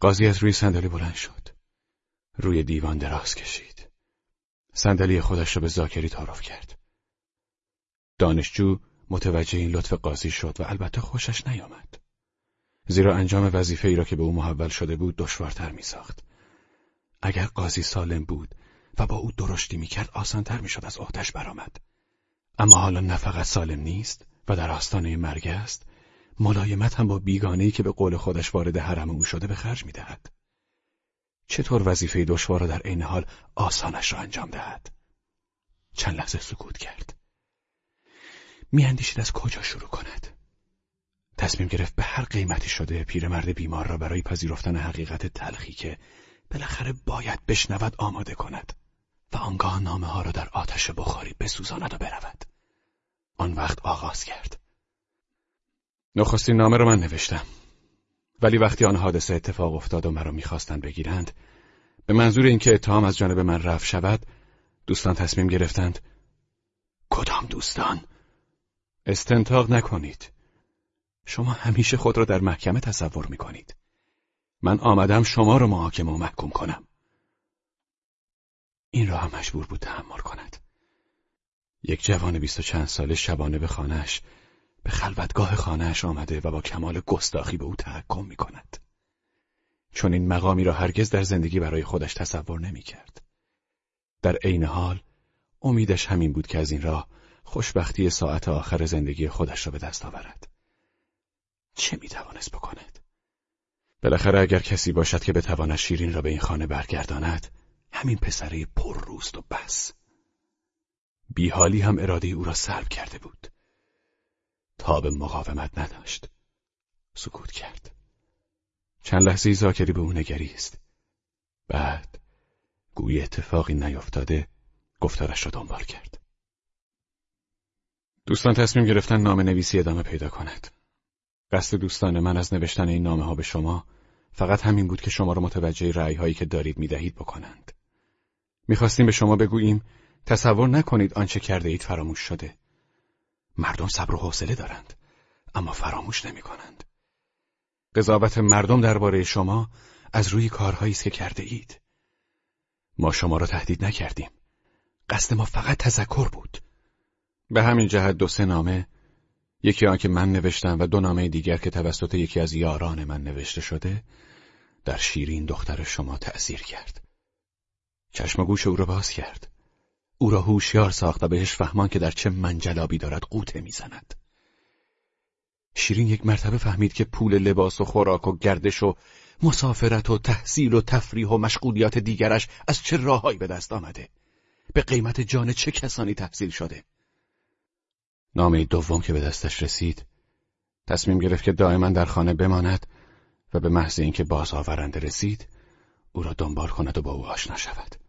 قاضی از روی صندلی بلند شد. روی دیوان دراز کشید. صندلی خودش را به زاکری تعارف کرد. دانشجو متوجه این لطف قاضی شد و البته خوشش نیامد. زیرا انجام وظیفه ای را که به او محول شده بود دشوارتر می ساخت. اگر قاضی سالم بود و با او درشتی می کرد آسانتر می شد از عهدش برآمد. اما حالا نه فقط سالم نیست و در آستانه مرگ است ملایمت هم با بیگانهی که به قول خودش وارد حرم او شده به خرج می دهد. چطور وظیفه دشوار را در عین حال آسانش را انجام دهد؟ چند لحظه سکوت کرد. میاندیشید از کجا شروع کند. تصمیم گرفت به هر قیمتی شده پیرمرد بیمار را برای پذیرفتن حقیقت تلخی که بالاخره باید بشنود آماده کند و آنگاه نامه ها را در آتش بخاری بسوزاند و برود. آن وقت آغاز کرد. نخستین نامه را من نوشتم. ولی وقتی آن حادثه اتفاق افتاد و مرا می‌خواستند بگیرند به منظور اینکه اتهام از جانب من رفع شود دوستان تصمیم گرفتند کدام دوستان استنتاق نکنید شما همیشه خود را در محکمه تصور می کنید. من آمدم شما را محاکمه و محکوم کنم. این را هم مجبور بود تحمل کند. یک جوان بیست و چند ساله شبانه به خانهش به خلوتگاه خانهش آمده و با کمال گستاخی به او تحکم می کند. چون این مقامی را هرگز در زندگی برای خودش تصور نمی کرد. در عین حال امیدش همین بود که از این راه خوشبختی ساعت آخر زندگی خودش را به دست آورد. چه می‌توانست بکند؟ بالاخره اگر کسی باشد که بتواند شیرین را به این خانه برگرداند همین پسره پر روست و بس بیحالی هم اراده او را سلب کرده بود تاب مقاومت نداشت. سکوت کرد. چند لحظه زاکری به او نگریست. بعد گوی اتفاقی نیفتاده گفتارش را دنبال کرد. دوستان تصمیم گرفتن نام نویسی ادامه پیدا کند. قصد دوستان من از نوشتن این نامه ها به شما فقط همین بود که شما را متوجه رعی هایی که دارید می‌دهید بکنند. می‌خواستیم به شما بگوییم تصور نکنید آنچه کرده اید فراموش شده. مردم صبر و حوصله دارند اما فراموش نمی کنند. قضاوت مردم درباره شما از روی کارهایی است که کرده اید. ما شما را تهدید نکردیم. قصد ما فقط تذکر بود. به همین جهت دو سه نامه یکی آنکه من نوشتم و دو نامه دیگر که توسط یکی از یاران من نوشته شده در شیرین دختر شما تأثیر کرد. چشم گوش او را باز کرد. او را هوشیار ساخت و بهش فهمان که در چه منجلابی دارد قوطه می‌زند. شیرین یک مرتبه فهمید که پول لباس و خوراک و گردش و مسافرت و تحصیل و تفریح و مشغولیات دیگرش از چه راههایی به دست آمده. به قیمت جان چه کسانی تحصیل شده. نامه دوم که به دستش رسید تصمیم گرفت که دائما در خانه بماند و به محض اینکه باز آورنده رسید او را دنبال کند و با او آشنا شود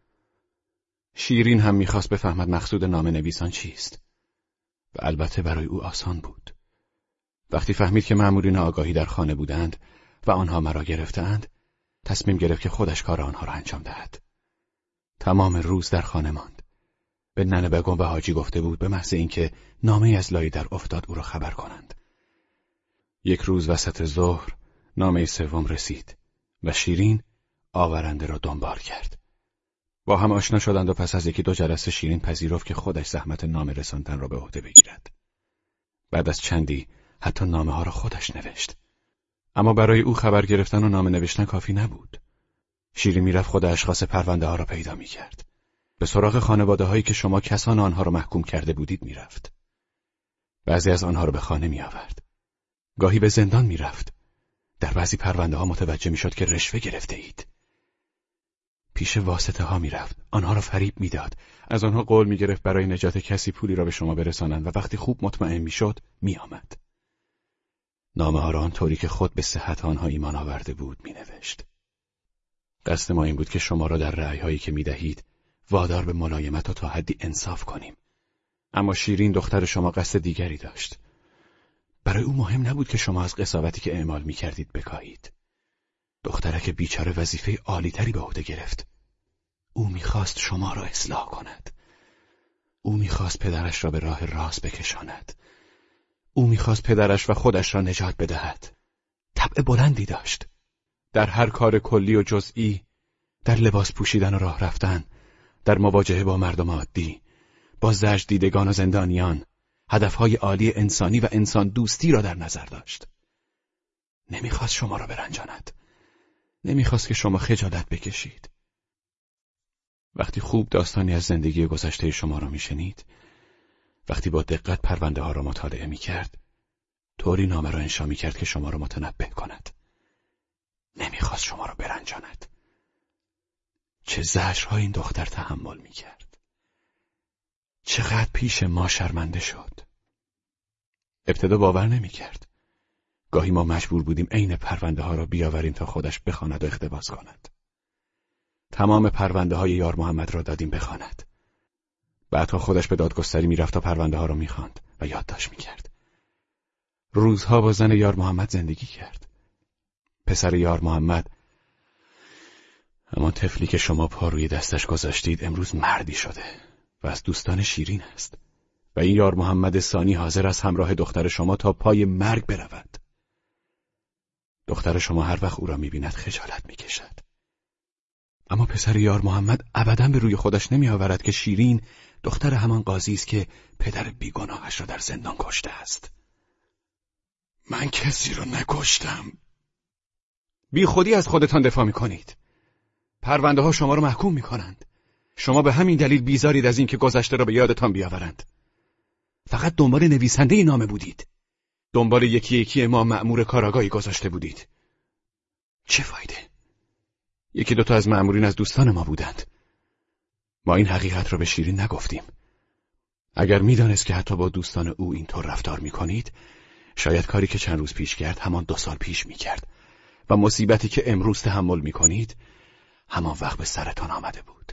شیرین هم می‌خواست بفهمد مقصود نام نویسان چیست و البته برای او آسان بود وقتی فهمید که مأمورین آگاهی در خانه بودند و آنها مرا گرفتند تصمیم گرفت که خودش کار آنها را انجام دهد تمام روز در خانه ماند به ننه بگم و حاجی گفته بود به محض اینکه نامه از لای در افتاد او را خبر کنند. یک روز وسط ظهر نامه سوم رسید و شیرین آورنده را دنبال کرد. با هم آشنا شدند و پس از یکی دو جلسه شیرین پذیرفت که خودش زحمت نامه رساندن را به عهده بگیرد. بعد از چندی حتی نامه ها را خودش نوشت. اما برای او خبر گرفتن و نامه نوشتن کافی نبود. شیرین می‌رفت خود اشخاص پرونده ها را پیدا می کرد. به سراغ خانواده هایی که شما کسان آنها را محکوم کرده بودید می‌رفت. بعضی از آنها را به خانه می آورد. گاهی به زندان می رفت. در بعضی پرونده ها متوجه می شد که رشوه گرفته اید. پیش واسطه ها می رفت. آنها را فریب می‌داد. از آنها قول می گرفت برای نجات کسی پولی را به شما برسانند و وقتی خوب مطمئن می شد می آمد. نامه ها را آنطوری که خود به صحت آنها ایمان آورده بود می نوشت. قصد ما این بود که شما را در رعی هایی که می دهید وادار به ملایمت و تا حدی انصاف کنیم. اما شیرین دختر شما قصد دیگری داشت. برای او مهم نبود که شما از قصاوتی که اعمال می کردید بکاهید. دخترک بیچاره وظیفه عالیتری به عهده گرفت. او می‌خواست شما را اصلاح کند. او می‌خواست پدرش را به راه راست بکشاند. او می‌خواست پدرش و خودش را نجات بدهد. طبع بلندی داشت. در هر کار کلی و جزئی در لباس پوشیدن و راه رفتن در مواجهه با مردم عادی با زج دیدگان و زندانیان هدفهای عالی انسانی و انسان دوستی را در نظر داشت نمی‌خواست شما را برنجاند نمی‌خواست که شما خجالت بکشید. وقتی خوب داستانی از زندگی گذشته شما را میشنید وقتی با دقت پرونده ها را مطالعه می‌کرد طوری نامه را انشا می‌کرد که شما را متنبه کند. نمی‌خواست شما را برنجاند. چه زجرها این دختر تحمل می‌کرد. چقدر پیش ما شرمنده شد. ابتدا باور نمی‌کرد. گاهی ما مجبور بودیم عین پرونده ها را بیاوریم تا خودش بخواند و اختباس کند. تمام پرونده های یار محمد را دادیم بخواند. بعدها خودش به دادگستری می‌رفت تا پرونده ها را می‌خواند و یادداشت می‌کرد. روزها با زن یار محمد زندگی کرد. پسر یار محمد اما طفلی که شما پا روی دستش گذاشتید امروز مردی شده و از دوستان شیرین است. و این یار محمد ثانی حاضر از همراه دختر شما تا پای مرگ برود. دختر شما هر وقت او را می‌بیند خجالت می‌کشد. اما پسر یار محمد ابدا به روی خودش نمیآورد که شیرین دختر همان قاضی است که پدر بیگناهش را در زندان کشته است. من کسی را نکشتم. بی خودی از خودتان دفاع می کنید پرونده ها شما را محکوم می کنند شما به همین دلیل بیزارید از اینکه گذشته را به یادتان بیاورند. فقط دنبال نویسنده نامه بودید. دنبال یکی یکی ما مأمور کاراگاهی گذاشته بودید. چه فایده؟ یکی دوتا از مأمورین از دوستان ما بودند. ما این حقیقت را به شیرین نگفتیم. اگر می‌دانست که حتی با دوستان او اینطور رفتار می کنید شاید کاری که چند روز پیش کرد همان دو سال پیش می کرد و مصیبتی که امروز تحمل می کنید همان وقت به سرتان آمده بود.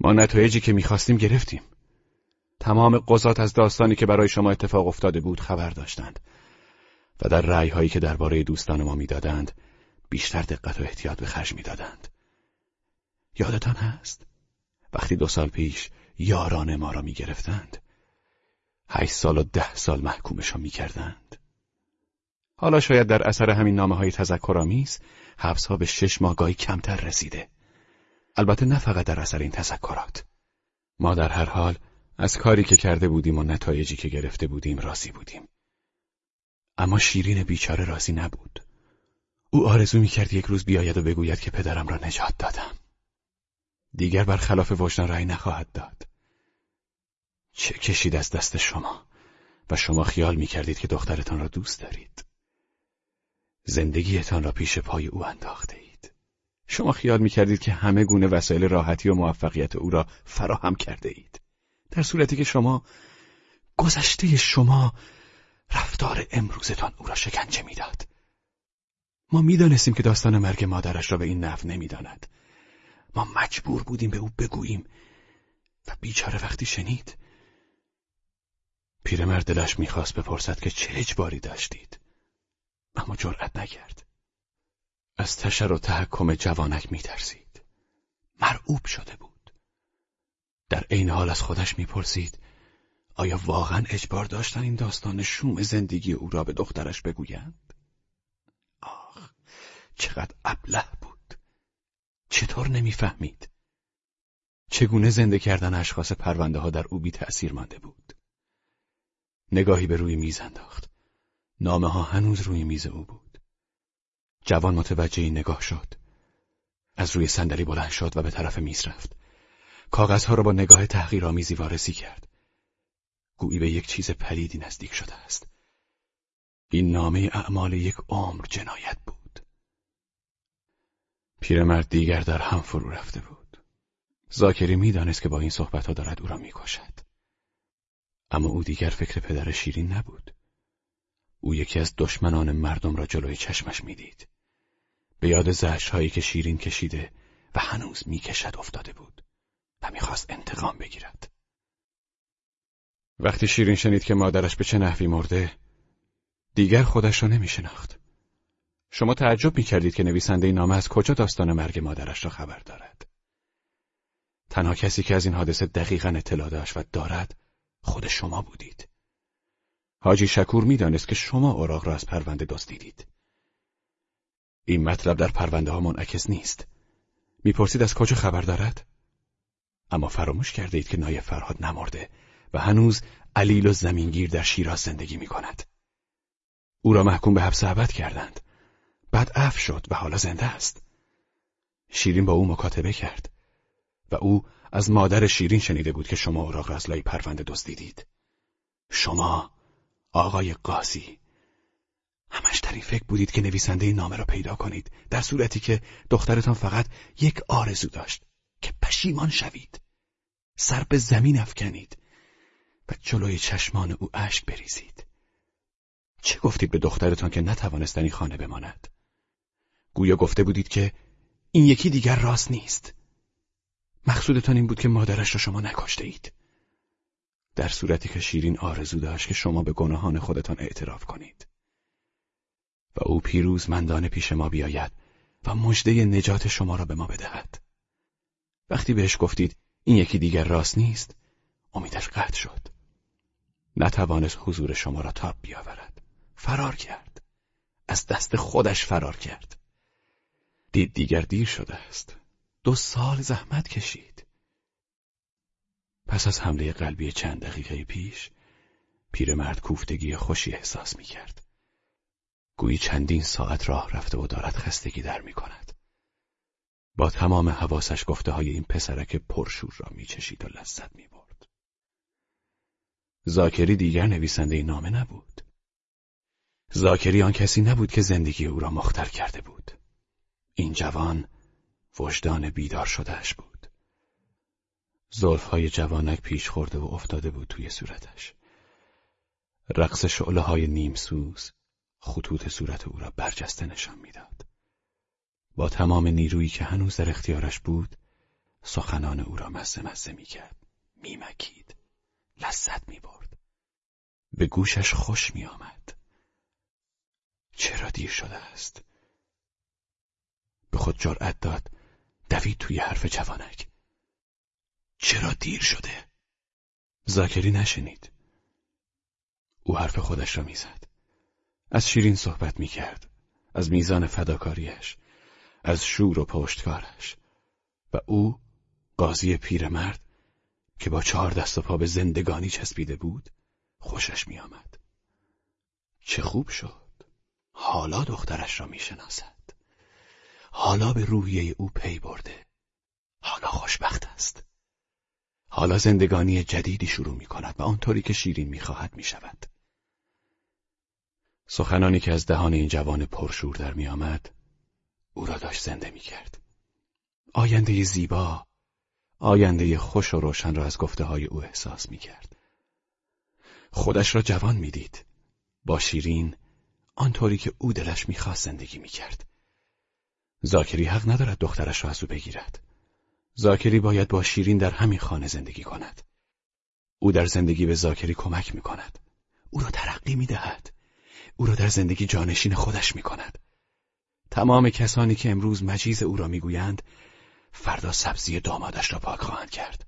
ما نتایجی که می‌خواستیم گرفتیم. تمام قضات از داستانی که برای شما اتفاق افتاده بود خبر داشتند. و در رأی هایی که درباره دوستان ما می‌دادند بیشتر دقت و احتیاط به خرج می‌دادند. یادتان هست؟ وقتی دو سال پیش یاران ما را می‌گرفتند هشت سال و ده سال محکومشان می‌کردند. حالا شاید در اثر همین نامه های تذکرآمیز حبس ها به شش ماه کمتر رسیده. البته نه فقط در اثر این تذکرات. ما در هر حال از کاری که کرده بودیم و نتایجی که گرفته بودیم راضی بودیم. اما شیرین بیچاره راضی نبود. او آرزو می‌کرد یک روز بیاید و بگوید که پدرم را نجات دادم. دیگر بر خلاف وجدان رأی نخواهد داد. چه کشید از دست شما؟ و شما خیال می‌کردید که دخترتان را دوست دارید. زندگیتان را پیش پای او انداخته اید شما خیال می‌کردید که همه گونه وسایل راحتی و موفقیت او را فراهم کرده اید در صورتی که شما گذشته شما رفتار امروزتان او را شکنجه می‌داد. ما می‌دانستیم که داستان مرگ مادرش را به این نحو نمی‌داند. ما مجبور بودیم به او بگوییم و بیچاره وقتی شنید پیرمرد دلش می‌خواست بپرسد که چه اجباری داشتید. اما جرأت نکرد. از تشر و تحکم جوانک میترسید. مرعوب شده بود. در عین حال از خودش می‌پرسید آیا واقعا اجبار داشتن این داستان شوم زندگی او را به دخترش بگویند؟ آخ چقدر ابله بود. چطور نمی‌فهمید؟ چگونه زنده کردن اشخاص پرونده ها در او بی تأثیر مانده بود؟ نگاهی به روی میز انداخت. نامه ها هنوز روی میز او بود. جوان متوجه این نگاه شد. از روی صندلی بلند شد و به طرف میز رفت. کاغذها را با نگاه تحقیرآمیزی وارسی کرد. گویی به یک چیز پلیدی نزدیک شده است. این نامه اعمال یک عمر جنایت بود. پیرمرد دیگر در هم فرو رفته بود. زاکری می‌دانست که با این صحبتها دارد او را می‌کشد. اما او دیگر فکر پدر شیرین نبود. او یکی از دشمنان مردم را جلوی چشمش می‌دید. به یاد زشتهایی که شیرین کشیده و هنوز می‌کشد افتاده بود. و می‌خواست انتقام بگیرد. وقتی شیرین شنید که مادرش به چه نحوی مرده دیگر خودش را نمیشناخت. شما تعجب می‌کردید که نویسنده نامه از کجا داستان مرگ مادرش را خبر دارد. تنها کسی که از این حادثه دقیقا اطلاع داشت و دارد خود شما بودید. حاجی شکور می‌دانست که شما اوراق را از پرونده دزدیدید. این مطلب در پرونده ها منعکس نیست. می‌پرسید از کجا خبر دارد؟ اما فراموش کرده اید که نایب فرهاد نمرده و هنوز علیل و زمینگیر در شیراز زندگی می کند. او را محکوم به حبس ابد کردند. بعد عفو شد و حالا زنده است. شیرین با او مکاتبه کرد و او از مادر شیرین شنیده بود که شما او را غزلای پرونده دزدیدید. شما آقای قاضی همش در این فکر بودید که نویسنده این نامه را پیدا کنید در صورتی که دخترتان فقط یک آرزو داشت که پشیمان شوید. سر به زمین افکنید و جلوی چشمان او اشک بریزید. چه گفتید به دخترتان که نتوانستنی خانه بماند؟ گویا گفته بودید که این یکی دیگر راست نیست. مقصودتان این بود که مادرش را شما نکشته اید در صورتی که شیرین آرزو داشت که شما به گناهان خودتان اعتراف کنید. و او پیروز مندانه پیش ما بیاید و مژده نجات شما را به ما بدهد. وقتی بهش گفتید این یکی دیگر راست نیست امیدش قطع شد. نتوانست حضور شما را تاب بیاورد. فرار کرد. از دست خودش فرار کرد. دید دیگر دیر شده است. دو سال زحمت کشید. پس از حمله قلبی چند دقیقه پیش پیرمرد کوفتگی خوشی احساس می کرد. گویی چندین ساعت راه رفته و دارد خستگی در می کند. با تمام حواسش گفته های این پسرک پرشور را می چشید و لذت می برد. زاکری دیگر نویسنده نامه نبود. زاکری آن کسی نبود که زندگی او را مختل کرده بود. این جوان وجدان بیدار شدهش بود. های جوانک پیش خورده و افتاده بود توی صورتش. رقص شعله های نیمسوز خطوط صورت او را برجسته نشان می‌داد. با تمام نیرویی که هنوز در اختیارش بود سخنان او را مزه مزه می کرد می مکید لذت می برد به گوشش خوش می آمد چرا دیر شده است؟ به خود جرأت داد دوید توی حرف جوانک. چرا دیر شده؟ زاکری نشنید. او حرف خودش را می‌زد. از شیرین صحبت می‌کرد از میزان فداکاریش. از شور و پشتکارش. و او قاضی پیرمرد که با چهار دست و پا به زندگانی چسبیده بود خوشش میآمد. چه خوب شد. حالا دخترش را می‌شناسد. حالا به روحیه او پی برده. حالا خوشبخت است. حالا زندگانی جدیدی شروع می کند و آنطوری که شیرین می شود. سخنانی که از دهان این جوان پرشور در می آمد او را داشت زنده می کرد. آینده زیبا، آینده خوش و روشن را از گفته های او احساس می کرد. خودش را جوان می دید. با شیرین آنطوری که او دلش می‌خواست زندگی می‌کرد. زاکری حق ندارد دخترش را از او بگیرد. زاکری باید با شیرین در همین خانه زندگی کند. او در زندگی به زاکری کمک می کند. او را ترقی می دهد. او را در زندگی جانشین خودش می کند. تمام کسانی که امروز مجیز او را می‌گویند فردا سبزی دامادش را پاک خواهند کرد.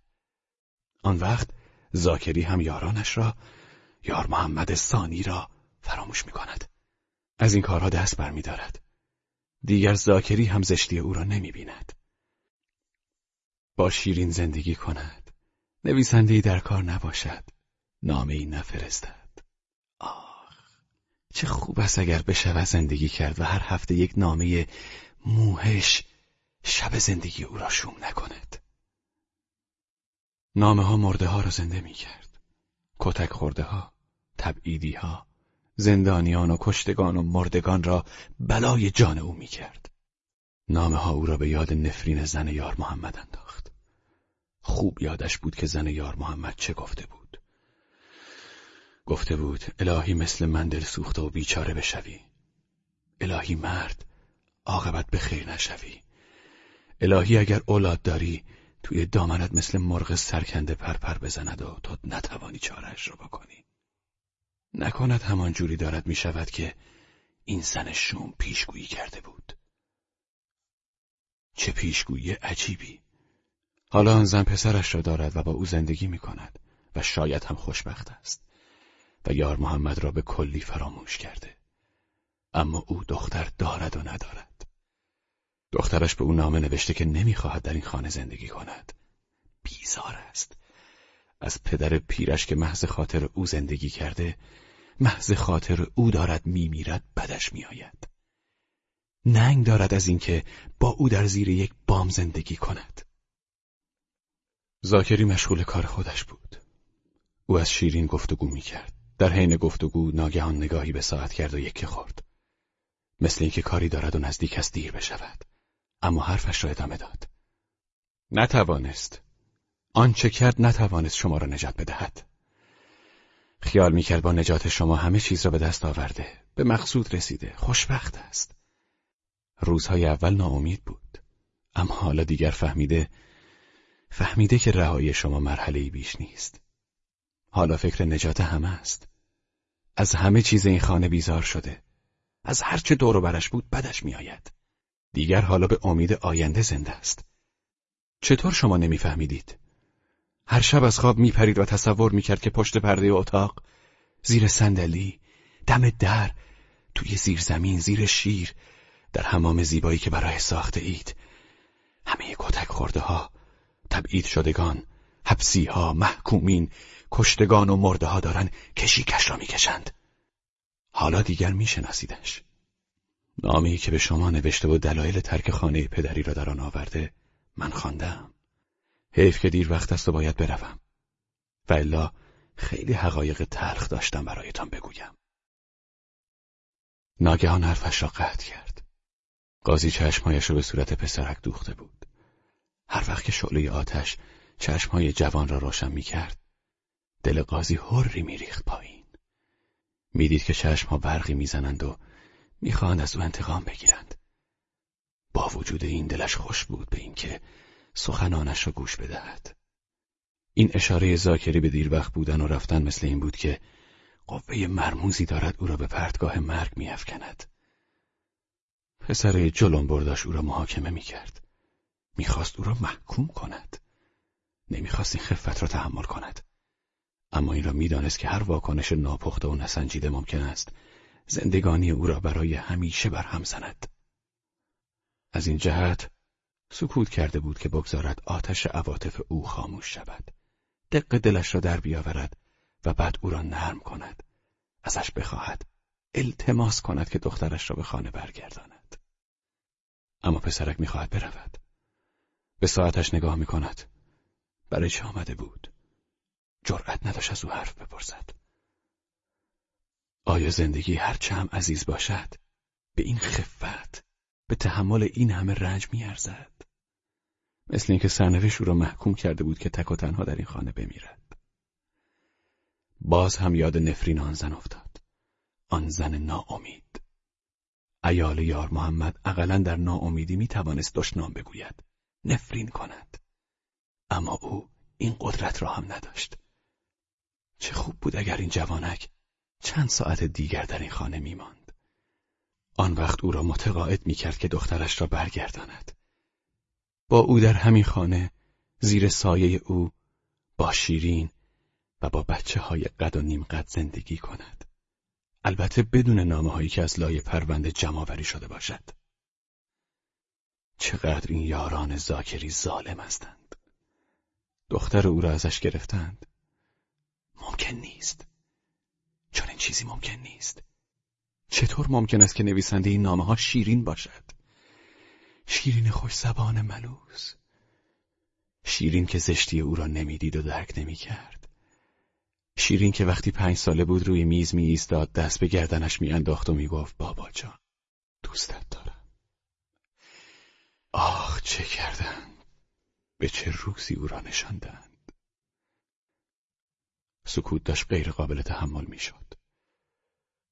آن وقت زاکری هم یارانش را یار محمد ثانی را فراموش می کند. از این کارها دست برمیدارد. دیگر زاکری هم زشتی او را نمی بیند. با شیرین زندگی کند. نویسندهی در کار نباشد. نامه ای نفرستد. چه خوب است اگر بشود زندگی کرد و هر هفته یک نامه موهش شب زندگی او را شوم نکند. نامه ها مرده ها را زنده می کرد. کتک خورده ها، تبعیدی ها، زندانیان و کشتگان و مردگان را بلای جان او می کرد. نامه ها او را به یاد نفرین زن یار محمد انداخت. خوب یادش بود که زن یار محمد چه گفته بود. گفته بود الهی مثل من دل سوخته و بیچاره بشوی. الهی مرد عاقبت به خیر نشوی. الهی اگر اولاد داری توی دامنت مثل مرغ سرکنده پرپر بزند و تو نتوانی چارش رو بکنی. نکند همان جوری دارد می شود که این زن شوم پیشگویی کرده بود. چه پیشگویی عجیبی. حالا آن زن پسرش را دارد و با او زندگی می کند و شاید هم خوشبخت است و یار محمد را به کلی فراموش کرده. اما او دختر دارد و ندارد. دخترش به او نامه نوشته که نمی‌خواهد در این خانه زندگی کند. بیزار است. از پدر پیرش که محض خاطر او زندگی کرده، محض خاطر او دارد میمیرد بدش میآید. ننگ دارد از اینکه با او در زیر یک بام زندگی کند. زاکری مشغول کار خودش بود. او از شیرین گفتگو می کرد. در حین گفتگو ناگهان نگاهی به ساعت کرد و یکی خورد. مثل اینکه کاری دارد و نزدیک است دیر بشود. اما حرفش را ادامه داد. نتوانست. آنچه کرد نتوانست شما را نجات بدهد. خیال می‌کرد با نجات شما همه چیز را به دست آورده. به مقصود رسیده. خوشبخت است. روزهای اول ناامید بود. اما حالا دیگر فهمیده فهمیده که رهایی شما مرحله بیش نیست. حالا فکر نجات همه است. از همه چیز این خانه بیزار شده. از هرچه دور و برش بود بدش میآید. دیگر حالا به امید آینده زنده است. چطور شما نمیفهمیدید؟ هر شب از خواب میپرید و تصور می‌کرد که پشت پرده اتاق، زیر صندلی، دم در، توی زیر زمین، زیر شیر، در حمام زیبایی که برای ساخته اید، همه کتک خورده ها، تبعید شدگان، حبسی ها، محکومین، کشتگان و مرده ها دارن کشیکش را می‌کشند. حالا دیگر میشناسیدش. نامی که به شما نوشته و دلایل ترک خانه پدری را در آن آورده من خواندم. حیف که دیر وقت است و باید بروم. و الا خیلی حقایق تلخ داشتم برایتان بگویم. ناگهان حرفش را قطع کرد. قاضی چشمهایش را به صورت پسرک دوخته بود. هر وقت که شعله آتش چشمهای جوان را روشن می کرد، دل قاضی هری میریخت پایین. می‌دید که چشمها برقی می‌زنند و می‌خواهند از او انتقام بگیرند. با وجود این دلش خوش بود به اینکه سخنانش را گوش بدهد. این اشاره زاکری به دیر وقت بودن و رفتن مثل این بود که قوه مرموزی دارد او را به پرتگاه مرگ میافکند. پسر جلون برداش او را محاکمه می‌کرد. می‌خواست او را محکوم کند. نمی‌خواست این خفت را تحمل کند. اما این را می‌دانست که هر واکنش ناپخته و نسنجیده ممکن است زندگانی او را برای همیشه برهم زند. از این جهت سکوت کرده بود که بگذارد آتش عواطف او خاموش شود. دق دلش را در بیاورد و بعد او را نرم کند. ازش بخواهد. التماس کند که دخترش را به خانه برگرداند. اما پسرک می‌خواهد برود. به ساعتش نگاه می‌کند. برای چه آمده بود؟ جرأت نداشت از او حرف بپرسد. آیا زندگی هرچه هم عزیز باشد به این خفت به تحمل این همه رنج میارزد؟ مثل اینکه سرنوشت او را محکوم کرده بود که تک و تنها در این خانه بمیرد. باز هم یاد نفرین آن زن افتاد. آن زن ناامید. ایال یار محمد اقلا در ناامیدی می توانست دشنام بگوید. نفرین کند. اما او این قدرت را هم نداشت. چه خوب بود اگر این جوانک چند ساعت دیگر در این خانه میماند. آن وقت او را متقاعد می‌کرد که دخترش را برگرداند. با او در همین خانه زیر سایه او با شیرین و با بچه های قد و نیم قد زندگی کند. البته بدون نامه هایی که از لای پرونده جمعآوری شده باشد. چقدر این یاران زاکری ظالم هستند. دختر او را ازش گرفتند. ممکن نیست. چون این چیزی ممکن نیست. چطور ممکن است که نویسنده این نامه ها شیرین باشد؟ شیرین خوش زبان ملوس. شیرین که زشتی او را نمی‌دید و درک نمی‌کرد. شیرین که وقتی پنج ساله بود روی میز می ایستاد دست به گردنش میانداخت و می‌گفت بابا جان دوستت دارم. آخ چه کردن؟ به چه روزی او را نشاندن؟ سکوت داشت غیر قابل تحمل می‌شد.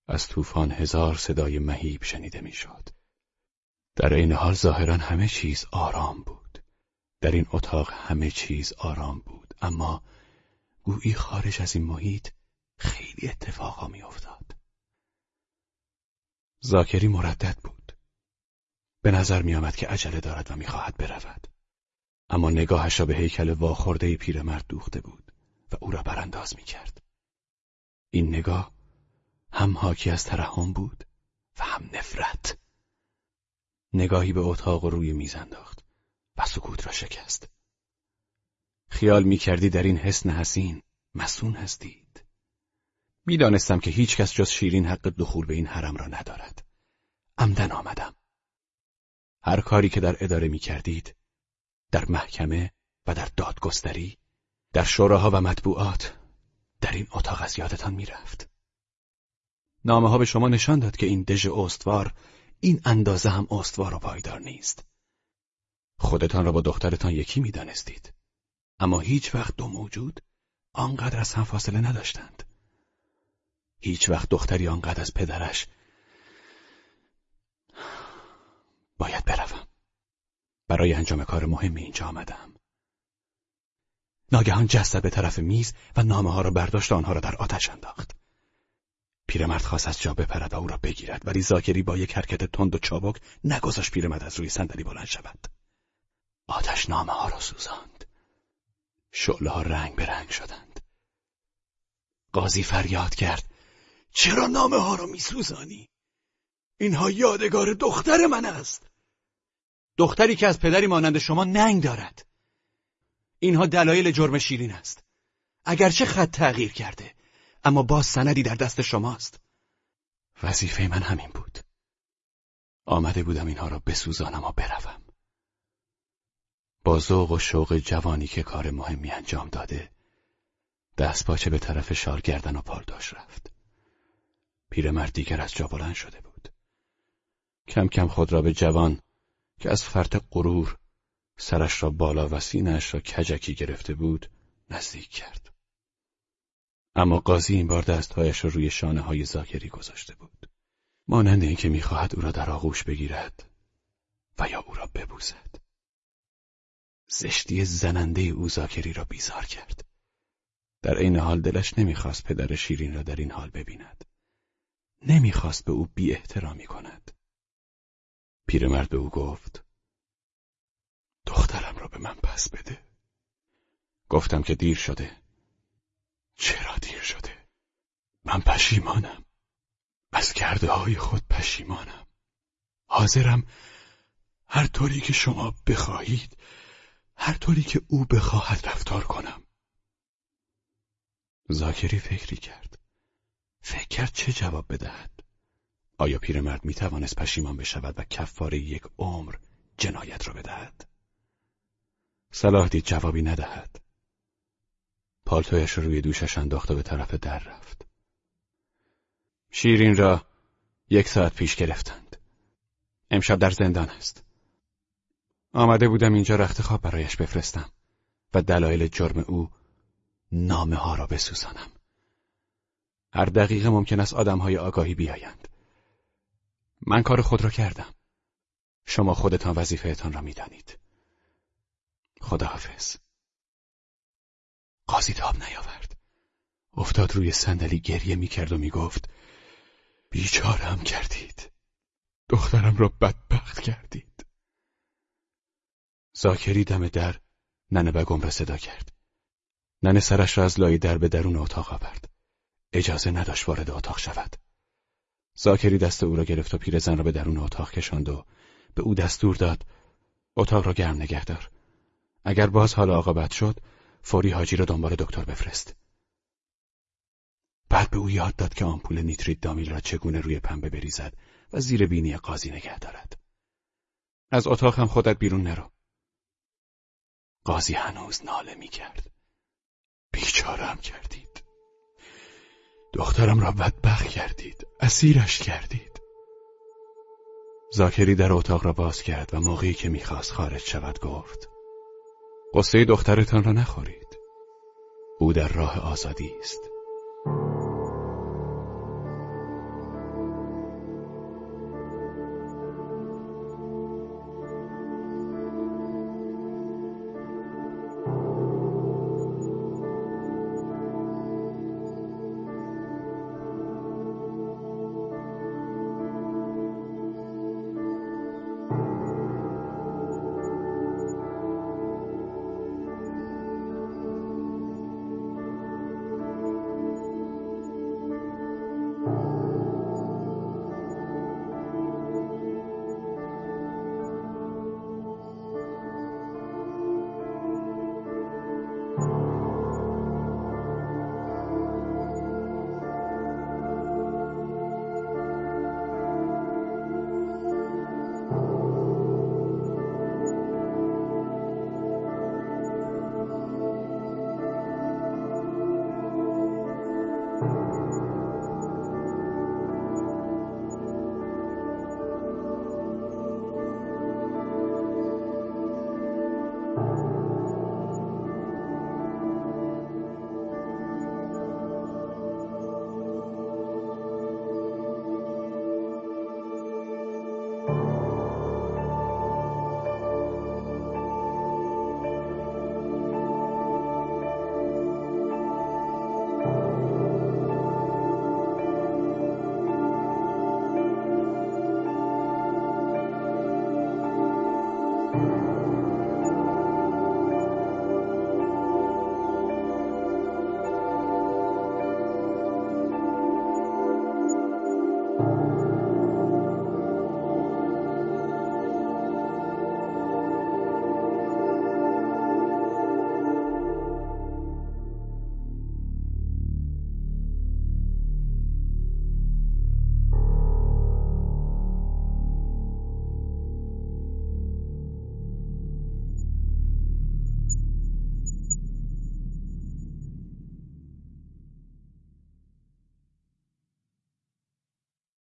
از طوفان هزار صدای مهیب شنیده می‌شد. در این حال ظاهرا همه چیز آرام بود. در این اتاق همه چیز آرام بود اما گویی خارج از این محیط خیلی اتفاقا میافتاد. زاکری مردد بود. به نظر می آمد که عجله دارد و می‌خواهد برود. اما نگاهش را به هیکل واخورده پیرمرد دوخته بود. و او را برانداز می کرد. این نگاه هم حاکی از ترحم بود و هم نفرت. نگاهی به اتاق و روی میز انداخت و سکوت را شکست. خیال می کردی در این حسن حسین مسون هستید. می‌دانستم که هیچ کس جز شیرین حق دخول به این حرم را ندارد. عمدن آمدم. هر کاری که در اداره می کردید، در محکمه و در دادگستری، در شوراها و مطبوعات، در این اتاق از یادتان می‌رفت. نامه ها به شما نشان داد که این دژ استوار این اندازه هم استوار و پایدار نیست. خودتان را با دخترتان یکی می‌دانستید. اما هیچ وقت دو موجود آنقدر از هم فاصله نداشتند. هیچ وقت دختری آنقدر از پدرش باید بروم. برای انجام کار مهمی اینجا آمدم. ناگهان جسد به طرف میز و نامه ها را برداشت و آنها را در آتش انداخت. پیرمرد خواست از جا بپرد و او را بگیرد ولی زاکری با یک حرکت تند و چابک نگذاشت پیرمرد از روی صندلی بلند شود. آتش نامه ها را سوزاند. شعله ها رنگ به رنگ شدند. قاضی فریاد کرد چرا نامه ها را میسوزانی؟ اینها یادگار دختر من است. دختری که از پدری مانند شما ننگ دارد. اینها دلایل جرم شیرین است. اگرچه خط تغییر کرده اما باز سندی در دست شماست. وظیفه من همین بود. آمده بودم اینها را بسوزانم و بروم. با ذوق و شوق جوانی که کار مهمی انجام داده دست پاچه به طرف شال گردن و پالداش رفت. پیرمرد دیگر از جا بلند شده بود. کم کم خود را به جوان که از فرط غرور سرش را بالا و سینش را کجکی گرفته بود نزدیک کرد. اما قاضی این بار دستهایش را روی شانه های زاکری گذاشته بود. مانند اینکه می‌خواهد او را در آغوش بگیرد و یا او را ببوزد. زشتی زننده او زاکری را بیزار کرد. در این حال دلش نمی‌خواست پدر شیرین را در این حال ببیند. نمی‌خواست به او بی احترامی کند. پیرمرد به او گفت را به من پس بده. گفتم که دیر شده. چرا دیر شده؟ من پشیمانم. از کرده های خود پشیمانم. حاضرم هر طوری که شما بخواهید هر طوری که او بخواهد رفتار کنم. زاکری فکری کرد. فکر کرد چه جواب بدهد. آیا پیرمرد می توانست پشیمان بشود و کفاره یک عمر جنایت را بدهد؟ صلاح دید جوابی ندهد. پالتویش روی دوشش انداخت و به طرف در رفت. شیرین را یک ساعت پیش گرفتند. امشب در زندان است. آمده بودم اینجا رخت خواب برایش بفرستم و دلایل جرم او نامه ها را بسوزانم. هر دقیقه ممکن است های آگاهی بیایند. من کار خود را کردم. شما خودتان وظیفهتان را می‌دانید. خداحافظ. قاضی تاب نیاورد. افتاد روی صندلی گریه می‌کرد و می‌گفت بیچارم کردید. دخترم را بدبخت کردید. زاکری دم در ننه بگم را صدا کرد. ننه سرش را از لای در به درون اتاق آورد. اجازه نداشت وارد اتاق شود. زاکری دست او را گرفت و پیرزن را به درون اتاق کشاند و به او دستور داد اتاق را گرم نگه دار. اگر باز حال آقا بد شد فوری حاجی را دنبال دکتر بفرست. بعد به او یاد داد که آمپول نیتریت دامیل را چگونه روی پنبه بریزد و زیر بینی قاضی نگه دارد. از اتاق هم خودت بیرون نرو. قاضی هنوز ناله می کرد. بیچارم کردید. دخترم را بدبخت کردید. اسیرش کردید. زاکری در اتاق را باز کرد و موقعی که می‌خواست خارج شود گفت قصه دخترتان را نخورید. او در راه آزادی است.